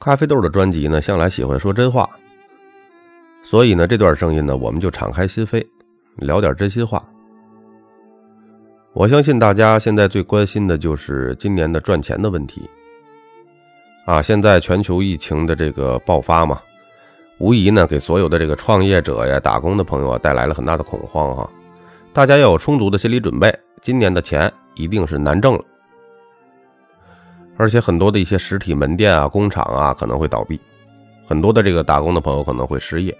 咖啡豆的专辑呢，向来喜欢说真话，所以呢，这段声音呢，我们就敞开心扉，聊点真心话。我相信大家现在最关心的就是今年的赚钱的问题。啊，现在全球疫情的这个爆发嘛，无疑呢，给所有的这个创业者呀、打工的朋友啊，带来了很大的恐慌哈。大家要有充足的心理准备，今年的钱一定是难挣了。而且很多的一些实体门店啊、工厂啊可能会倒闭，很多的这个打工的朋友可能会失业。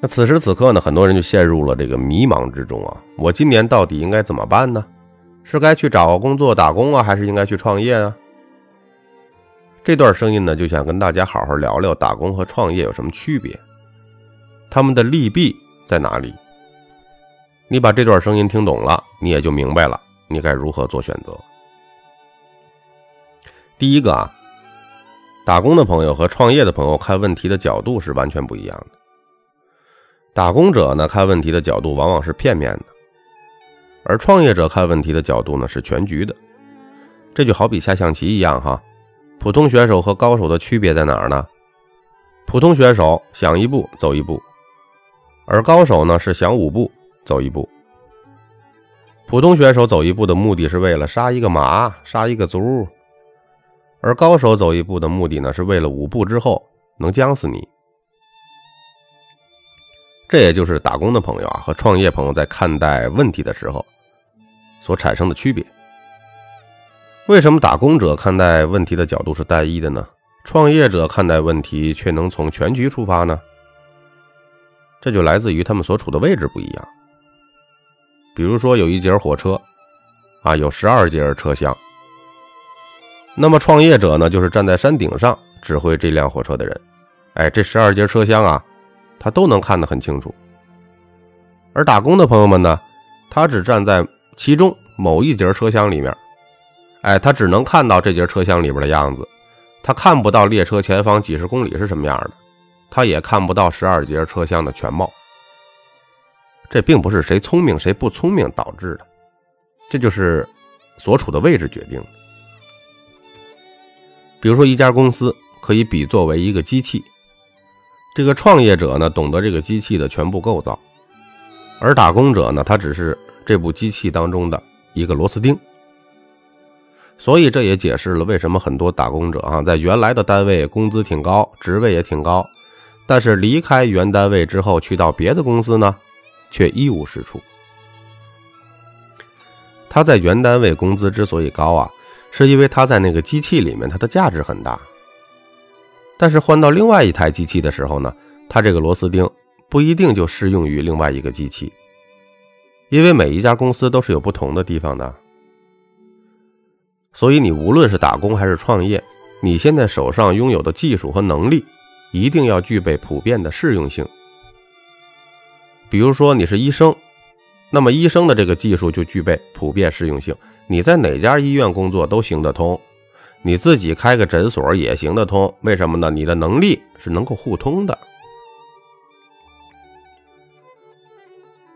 那此时此刻呢，很多人就陷入了这个迷茫之中啊！我今年到底应该怎么办呢？是该去找个工作打工啊，还是应该去创业啊？这段声音呢，就想跟大家好好聊聊打工和创业有什么区别，他们的利弊在哪里？你把这段声音听懂了，你也就明白了，你该如何做选择。第一个啊，打工的朋友和创业的朋友看问题的角度是完全不一样的。打工者呢看问题的角度往往是片面的，而创业者看问题的角度呢是全局的。这就好比下象棋一样哈，普通选手和高手的区别在哪儿呢？普通选手想一步走一步，而高手呢是想五步走一步。普通选手走一步的目的是为了杀一个马，杀一个卒。而高手走一步的目的呢，是为了五步之后能将死你。这也就是打工的朋友啊和创业朋友在看待问题的时候所产生的区别。为什么打工者看待问题的角度是单一的呢？创业者看待问题却能从全局出发呢？这就来自于他们所处的位置不一样。比如说，有一节火车，啊，有十二节车厢。那么创业者呢，就是站在山顶上指挥这辆火车的人，哎，这十二节车厢啊，他都能看得很清楚。而打工的朋友们呢，他只站在其中某一节车厢里面，哎，他只能看到这节车厢里边的样子，他看不到列车前方几十公里是什么样的，他也看不到十二节车厢的全貌。这并不是谁聪明谁不聪明导致的，这就是所处的位置决定的。比如说，一家公司可以比作为一个机器，这个创业者呢懂得这个机器的全部构造，而打工者呢，他只是这部机器当中的一个螺丝钉。所以这也解释了为什么很多打工者啊，在原来的单位工资挺高，职位也挺高，但是离开原单位之后，去到别的公司呢，却一无是处。他在原单位工资之所以高啊。是因为它在那个机器里面，它的价值很大。但是换到另外一台机器的时候呢，它这个螺丝钉不一定就适用于另外一个机器，因为每一家公司都是有不同的地方的。所以你无论是打工还是创业，你现在手上拥有的技术和能力，一定要具备普遍的适用性。比如说你是医生，那么医生的这个技术就具备普遍适用性。你在哪家医院工作都行得通，你自己开个诊所也行得通。为什么呢？你的能力是能够互通的。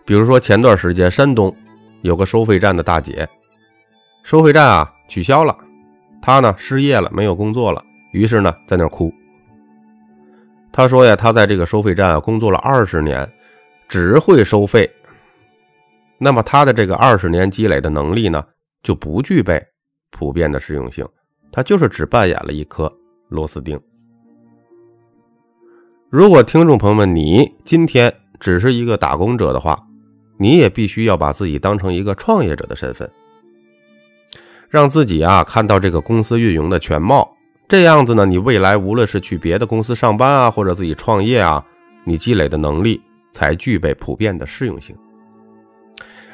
比如说前段时间山东有个收费站的大姐，收费站啊取消了，她呢失业了，没有工作了，于是呢在那哭。她说呀，她在这个收费站啊工作了二十年，只会收费。那么她的这个二十年积累的能力呢？就不具备普遍的适用性，它就是只扮演了一颗螺丝钉。如果听众朋友们，你今天只是一个打工者的话，你也必须要把自己当成一个创业者的身份，让自己啊看到这个公司运营的全貌。这样子呢，你未来无论是去别的公司上班啊，或者自己创业啊，你积累的能力才具备普遍的适用性。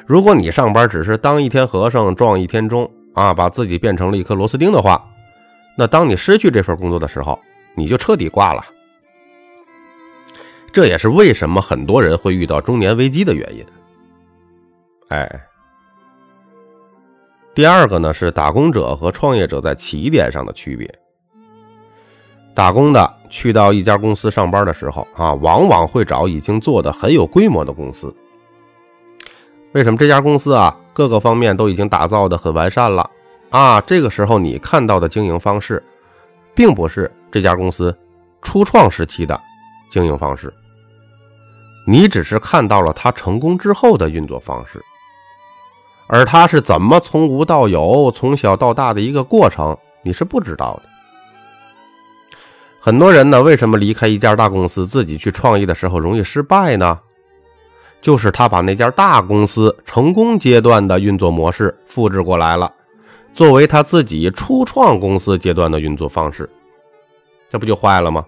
如果你上班只是当一天和尚撞一天钟啊，把自己变成了一颗螺丝钉的话，那当你失去这份工作的时候，你就彻底挂了。这也是为什么很多人会遇到中年危机的原因。哎，第二个呢是打工者和创业者在起点上的区别。打工的去到一家公司上班的时候啊，往往会找已经做的很有规模的公司。为什么这家公司啊，各个方面都已经打造的很完善了啊？这个时候你看到的经营方式，并不是这家公司初创时期的经营方式，你只是看到了它成功之后的运作方式，而它是怎么从无到有、从小到大的一个过程，你是不知道的。很多人呢，为什么离开一家大公司，自己去创业的时候容易失败呢？就是他把那家大公司成功阶段的运作模式复制过来了，作为他自己初创公司阶段的运作方式，这不就坏了吗？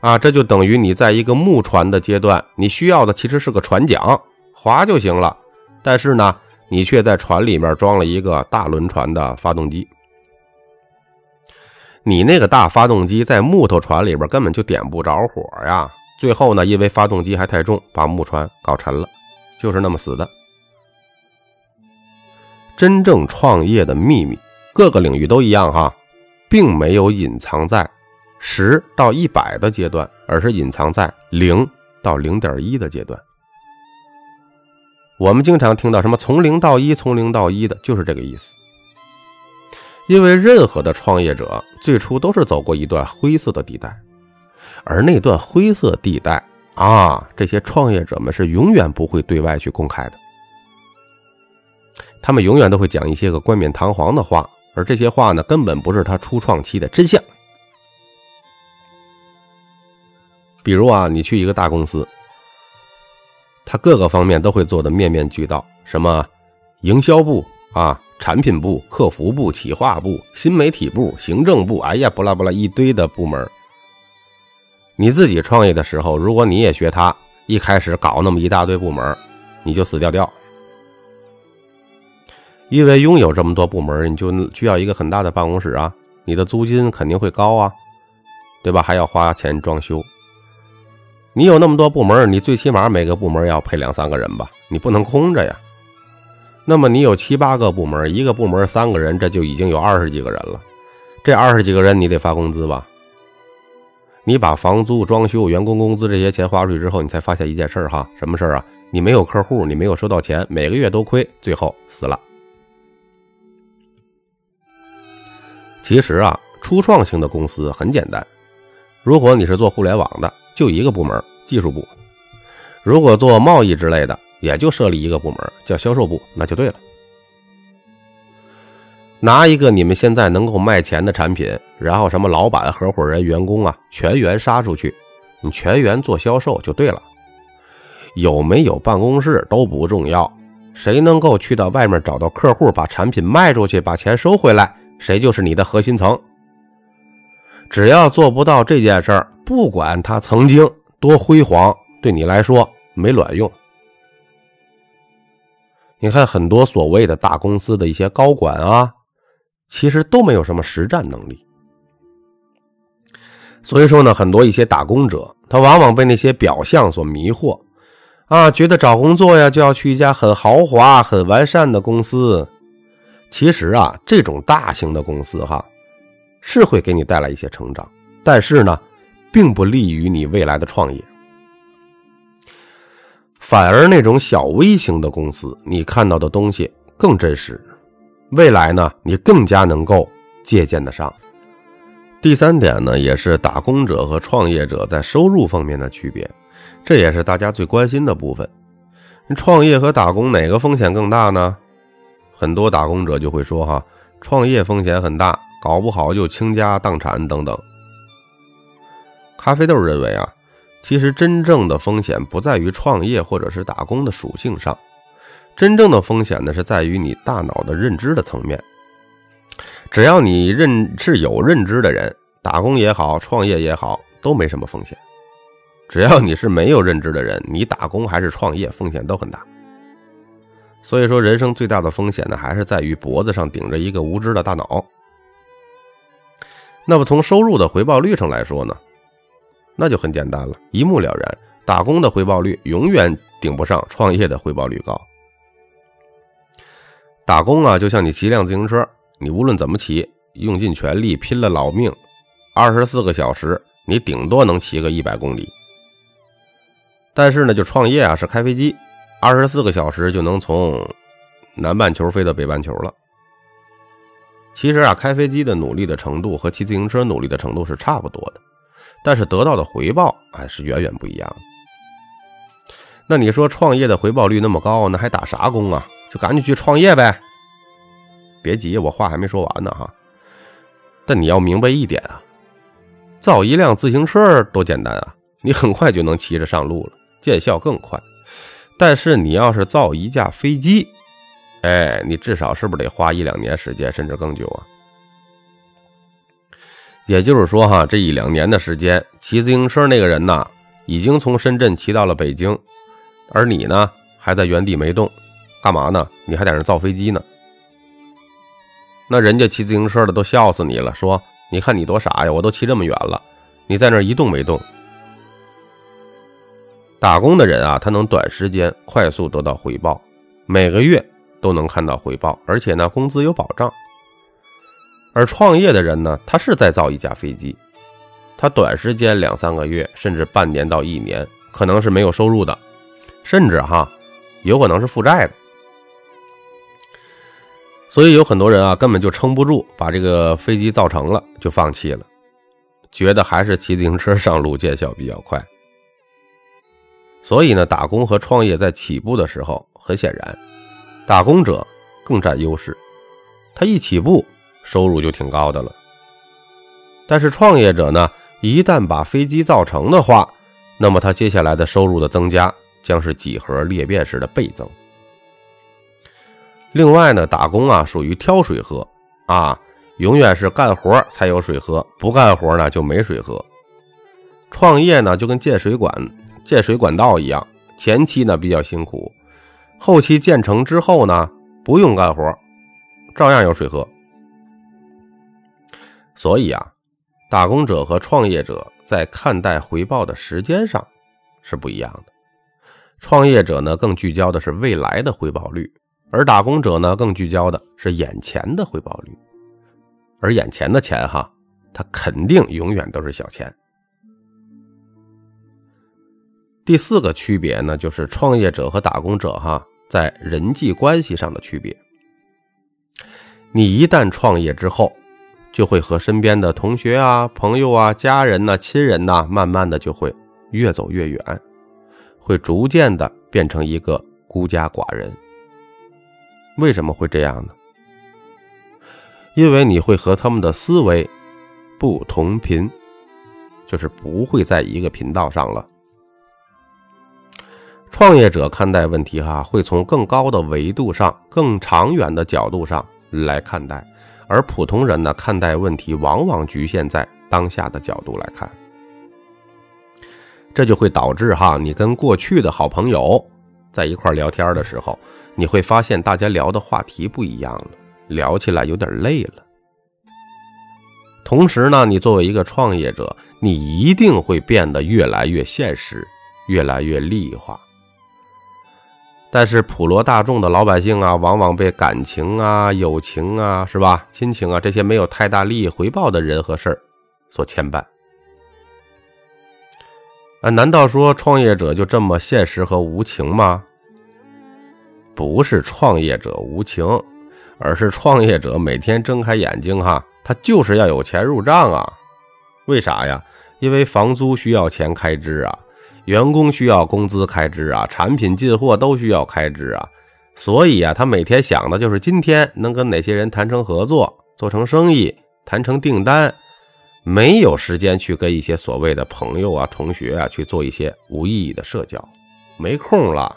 啊，这就等于你在一个木船的阶段，你需要的其实是个船桨，划就行了。但是呢，你却在船里面装了一个大轮船的发动机。你那个大发动机在木头船里边根本就点不着火呀！最后呢，因为发动机还太重，把木船搞沉了，就是那么死的。真正创业的秘密，各个领域都一样哈，并没有隐藏在十到一百的阶段，而是隐藏在零到零点一的阶段。我们经常听到什么从零到一，从零到一的，就是这个意思。因为任何的创业者最初都是走过一段灰色的地带，而那段灰色地带啊，这些创业者们是永远不会对外去公开的。他们永远都会讲一些个冠冕堂皇的话，而这些话呢，根本不是他初创期的真相。比如啊，你去一个大公司，他各个方面都会做的面面俱到，什么营销部啊。产品部、客服部、企划部、新媒体部、行政部，哎呀，不拉不拉一堆的部门。你自己创业的时候，如果你也学他，一开始搞那么一大堆部门，你就死掉掉。因为拥有这么多部门，你就需要一个很大的办公室啊，你的租金肯定会高啊，对吧？还要花钱装修。你有那么多部门，你最起码每个部门要配两三个人吧，你不能空着呀。那么你有七八个部门，一个部门三个人，这就已经有二十几个人了。这二十几个人你得发工资吧？你把房租、装修、员工工资这些钱花出去之后，你才发现一件事哈，什么事儿啊？你没有客户，你没有收到钱，每个月都亏，最后死了。其实啊，初创型的公司很简单。如果你是做互联网的，就一个部门，技术部；如果做贸易之类的。也就设立一个部门叫销售部，那就对了。拿一个你们现在能够卖钱的产品，然后什么老板、合伙人、员工啊，全员杀出去，你全员做销售就对了。有没有办公室都不重要，谁能够去到外面找到客户，把产品卖出去，把钱收回来，谁就是你的核心层。只要做不到这件事儿，不管他曾经多辉煌，对你来说没卵用。你看，很多所谓的大公司的一些高管啊，其实都没有什么实战能力。所以说呢，很多一些打工者，他往往被那些表象所迷惑，啊，觉得找工作呀就要去一家很豪华、很完善的公司。其实啊，这种大型的公司哈，是会给你带来一些成长，但是呢，并不利于你未来的创业。反而那种小微型的公司，你看到的东西更真实，未来呢，你更加能够借鉴得上。第三点呢，也是打工者和创业者在收入方面的区别，这也是大家最关心的部分。创业和打工哪个风险更大呢？很多打工者就会说哈，创业风险很大，搞不好就倾家荡产等等。咖啡豆认为啊。其实真正的风险不在于创业或者是打工的属性上，真正的风险呢是在于你大脑的认知的层面。只要你认是有认知的人，打工也好，创业也好，都没什么风险。只要你是没有认知的人，你打工还是创业，风险都很大。所以说，人生最大的风险呢，还是在于脖子上顶着一个无知的大脑。那么从收入的回报率上来说呢？那就很简单了，一目了然。打工的回报率永远顶不上创业的回报率高。打工啊，就像你骑辆自行车，你无论怎么骑，用尽全力，拼了老命，二十四个小时，你顶多能骑个一百公里。但是呢，就创业啊，是开飞机，二十四个小时就能从南半球飞到北半球了。其实啊，开飞机的努力的程度和骑自行车努力的程度是差不多的，但是得到的回报还是远远不一样的。那你说创业的回报率那么高，那还打啥工啊？就赶紧去创业呗！别急，我话还没说完呢哈。但你要明白一点啊，造一辆自行车多简单啊，你很快就能骑着上路了，见效更快。但是你要是造一架飞机，哎，你至少是不是得花一两年时间，甚至更久啊？也就是说哈，这一两年的时间，骑自行车那个人呐，已经从深圳骑到了北京，而你呢，还在原地没动，干嘛呢？你还在那造飞机呢？那人家骑自行车的都笑死你了，说：“你看你多傻呀，我都骑这么远了，你在那一动没动。”打工的人啊，他能短时间快速得到回报，每个月都能看到回报，而且呢，工资有保障。而创业的人呢，他是在造一架飞机，他短时间两三个月，甚至半年到一年，可能是没有收入的，甚至哈，有可能是负债的。所以有很多人啊，根本就撑不住，把这个飞机造成了就放弃了，觉得还是骑自行车上路见效比较快。所以呢，打工和创业在起步的时候，很显然，打工者更占优势。他一起步，收入就挺高的了。但是创业者呢，一旦把飞机造成的话，那么他接下来的收入的增加将是几何裂变式的倍增。另外呢，打工啊属于挑水喝啊，永远是干活才有水喝，不干活呢就没水喝。创业呢就跟建水管。建水管道一样，前期呢比较辛苦，后期建成之后呢不用干活，照样有水喝。所以啊，打工者和创业者在看待回报的时间上是不一样的。创业者呢更聚焦的是未来的回报率，而打工者呢更聚焦的是眼前的回报率。而眼前的钱哈，它肯定永远都是小钱。第四个区别呢，就是创业者和打工者哈，在人际关系上的区别。你一旦创业之后，就会和身边的同学啊、朋友啊、家人呐、亲人呐，慢慢的就会越走越远，会逐渐的变成一个孤家寡人。为什么会这样呢？因为你会和他们的思维不同频，就是不会在一个频道上了。创业者看待问题，哈，会从更高的维度上、更长远的角度上来看待，而普通人呢，看待问题往往局限在当下的角度来看，这就会导致哈，你跟过去的好朋友在一块聊天的时候，你会发现大家聊的话题不一样了，聊起来有点累了。同时呢，你作为一个创业者，你一定会变得越来越现实，越来越利益化。但是普罗大众的老百姓啊，往往被感情啊、友情啊，是吧？亲情啊这些没有太大利益回报的人和事儿所牵绊。啊，难道说创业者就这么现实和无情吗？不是创业者无情，而是创业者每天睁开眼睛哈，他就是要有钱入账啊。为啥呀？因为房租需要钱开支啊。员工需要工资开支啊，产品进货都需要开支啊，所以啊，他每天想的就是今天能跟哪些人谈成合作，做成生意，谈成订单，没有时间去跟一些所谓的朋友啊、同学啊去做一些无意义的社交，没空了。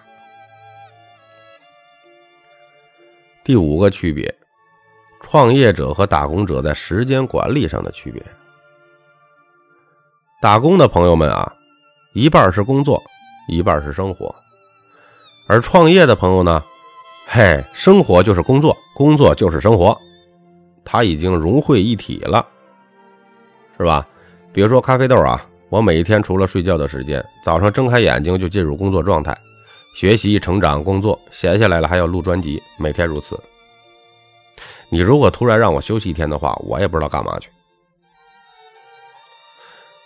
第五个区别，创业者和打工者在时间管理上的区别。打工的朋友们啊。一半是工作，一半是生活，而创业的朋友呢，嘿，生活就是工作，工作就是生活，他已经融会一体了，是吧？比如说咖啡豆啊，我每一天除了睡觉的时间，早上睁开眼睛就进入工作状态，学习、成长、工作，闲下来了还要录专辑，每天如此。你如果突然让我休息一天的话，我也不知道干嘛去。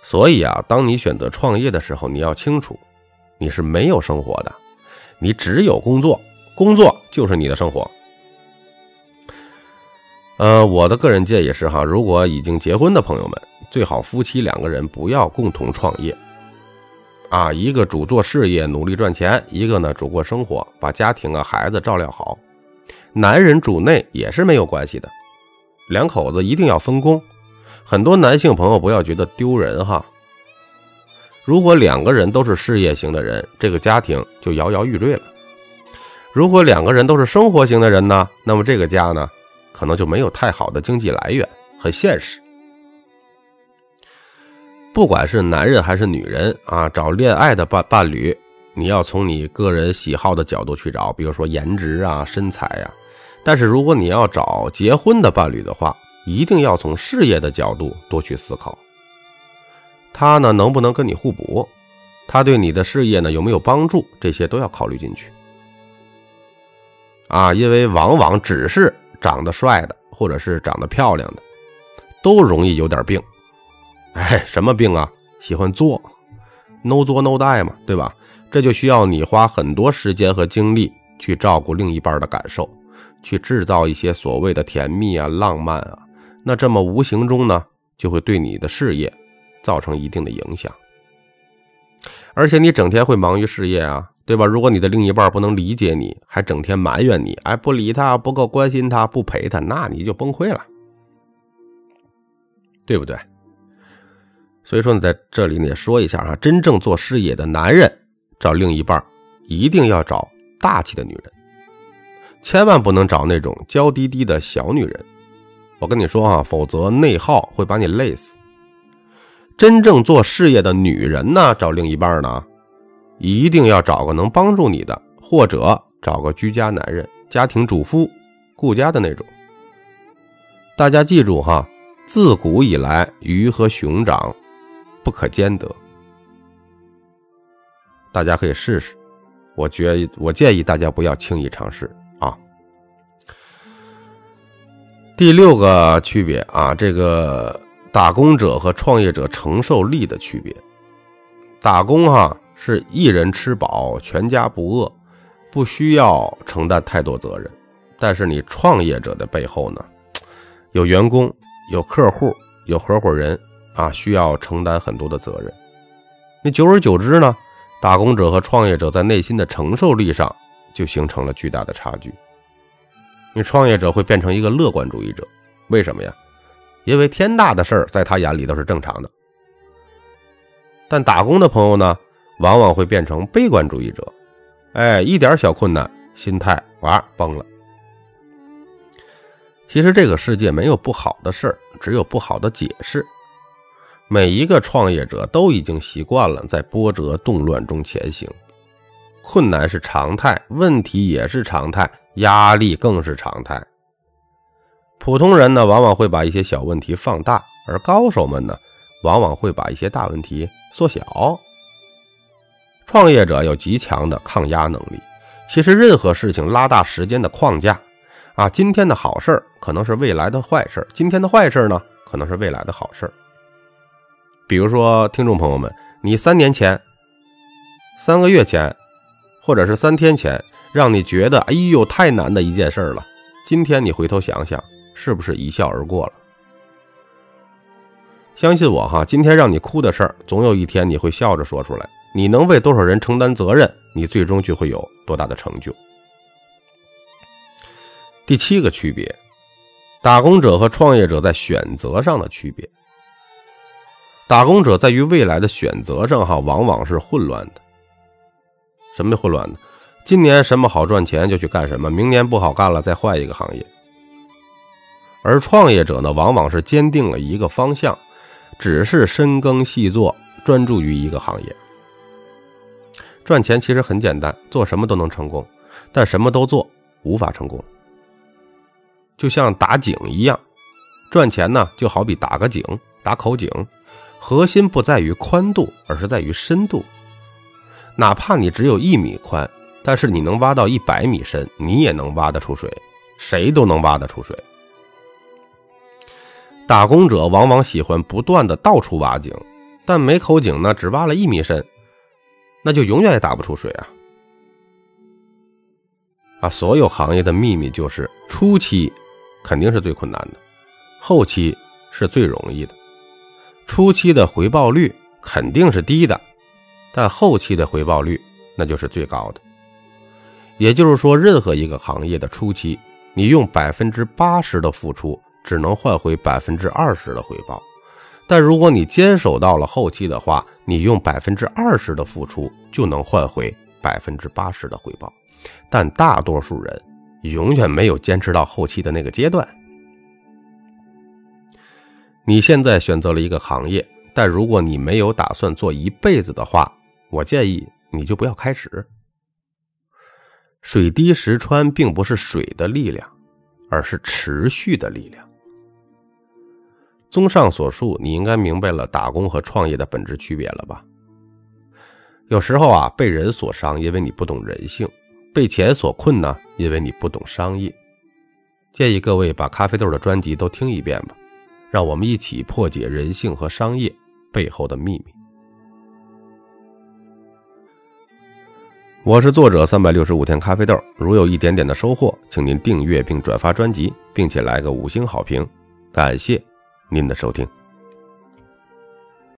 所以啊，当你选择创业的时候，你要清楚，你是没有生活的，你只有工作，工作就是你的生活。呃，我的个人建议是哈，如果已经结婚的朋友们，最好夫妻两个人不要共同创业。啊，一个主做事业努力赚钱，一个呢主过生活，把家庭啊孩子照料好。男人主内也是没有关系的，两口子一定要分工。很多男性朋友不要觉得丢人哈。如果两个人都是事业型的人，这个家庭就摇摇欲坠了；如果两个人都是生活型的人呢，那么这个家呢，可能就没有太好的经济来源，很现实。不管是男人还是女人啊，找恋爱的伴伴侣，你要从你个人喜好的角度去找，比如说颜值啊、身材呀。但是如果你要找结婚的伴侣的话，一定要从事业的角度多去思考。他呢能不能跟你互补？他对你的事业呢有没有帮助？这些都要考虑进去。啊，因为往往只是长得帅的，或者是长得漂亮的，都容易有点病。哎，什么病啊？喜欢作，no 作 no die 嘛，对吧？这就需要你花很多时间和精力去照顾另一半的感受，去制造一些所谓的甜蜜啊、浪漫啊。那这么无形中呢，就会对你的事业造成一定的影响。而且你整天会忙于事业啊，对吧？如果你的另一半不能理解你，还整天埋怨你，哎，不理他，不够关心他，不陪他，那你就崩溃了，对不对？所以说呢，在这里呢也说一下啊，真正做事业的男人找另一半，一定要找大气的女人，千万不能找那种娇滴滴的小女人。我跟你说啊，否则内耗会把你累死。真正做事业的女人呢，找另一半呢，一定要找个能帮助你的，或者找个居家男人，家庭主妇、顾家的那种。大家记住哈，自古以来，鱼和熊掌。不可兼得，大家可以试试。我觉我建议大家不要轻易尝试啊。第六个区别啊，这个打工者和创业者承受力的区别。打工哈是一人吃饱全家不饿，不需要承担太多责任。但是你创业者的背后呢，有员工、有客户、有合伙人。啊，需要承担很多的责任。那久而久之呢，打工者和创业者在内心的承受力上就形成了巨大的差距。你创业者会变成一个乐观主义者，为什么呀？因为天大的事儿在他眼里都是正常的。但打工的朋友呢，往往会变成悲观主义者。哎，一点小困难，心态哇崩了。其实这个世界没有不好的事儿，只有不好的解释。每一个创业者都已经习惯了在波折动乱中前行，困难是常态，问题也是常态，压力更是常态。普通人呢，往往会把一些小问题放大，而高手们呢，往往会把一些大问题缩小。创业者有极强的抗压能力。其实任何事情拉大时间的框架，啊，今天的好事可能是未来的坏事今天的坏事呢，可能是未来的好事比如说，听众朋友们，你三年前、三个月前，或者是三天前，让你觉得哎呦太难的一件事了，今天你回头想想，是不是一笑而过了？相信我哈，今天让你哭的事儿，总有一天你会笑着说出来。你能为多少人承担责任，你最终就会有多大的成就。第七个区别，打工者和创业者在选择上的区别。打工者在于未来的选择上，哈，往往是混乱的。什么叫混乱呢？今年什么好赚钱就去干什么，明年不好干了再换一个行业。而创业者呢，往往是坚定了一个方向，只是深耕细作，专注于一个行业。赚钱其实很简单，做什么都能成功，但什么都做无法成功。就像打井一样，赚钱呢就好比打个井，打口井。核心不在于宽度，而是在于深度。哪怕你只有一米宽，但是你能挖到一百米深，你也能挖得出水，谁都能挖得出水。打工者往往喜欢不断的到处挖井，但每口井呢只挖了一米深，那就永远也打不出水啊！啊，所有行业的秘密就是初期肯定是最困难的，后期是最容易的，初期的回报率肯定是低的，但后期的回报率那就是最高的。也就是说，任何一个行业的初期，你用百分之八十的付出，只能换回百分之二十的回报；但如果你坚守到了后期的话，你用百分之二十的付出，就能换回百分之八十的回报。但大多数人永远没有坚持到后期的那个阶段。你现在选择了一个行业，但如果你没有打算做一辈子的话，我建议你就不要开始。水滴石穿，并不是水的力量，而是持续的力量。综上所述，你应该明白了打工和创业的本质区别了吧？有时候啊，被人所伤，因为你不懂人性；被钱所困呢，因为你不懂商业。建议各位把咖啡豆的专辑都听一遍吧，让我们一起破解人性和商业背后的秘密。我是作者三百六十五天咖啡豆，如有一点点的收获，请您订阅并转发专辑，并且来个五星好评，感谢您的收听。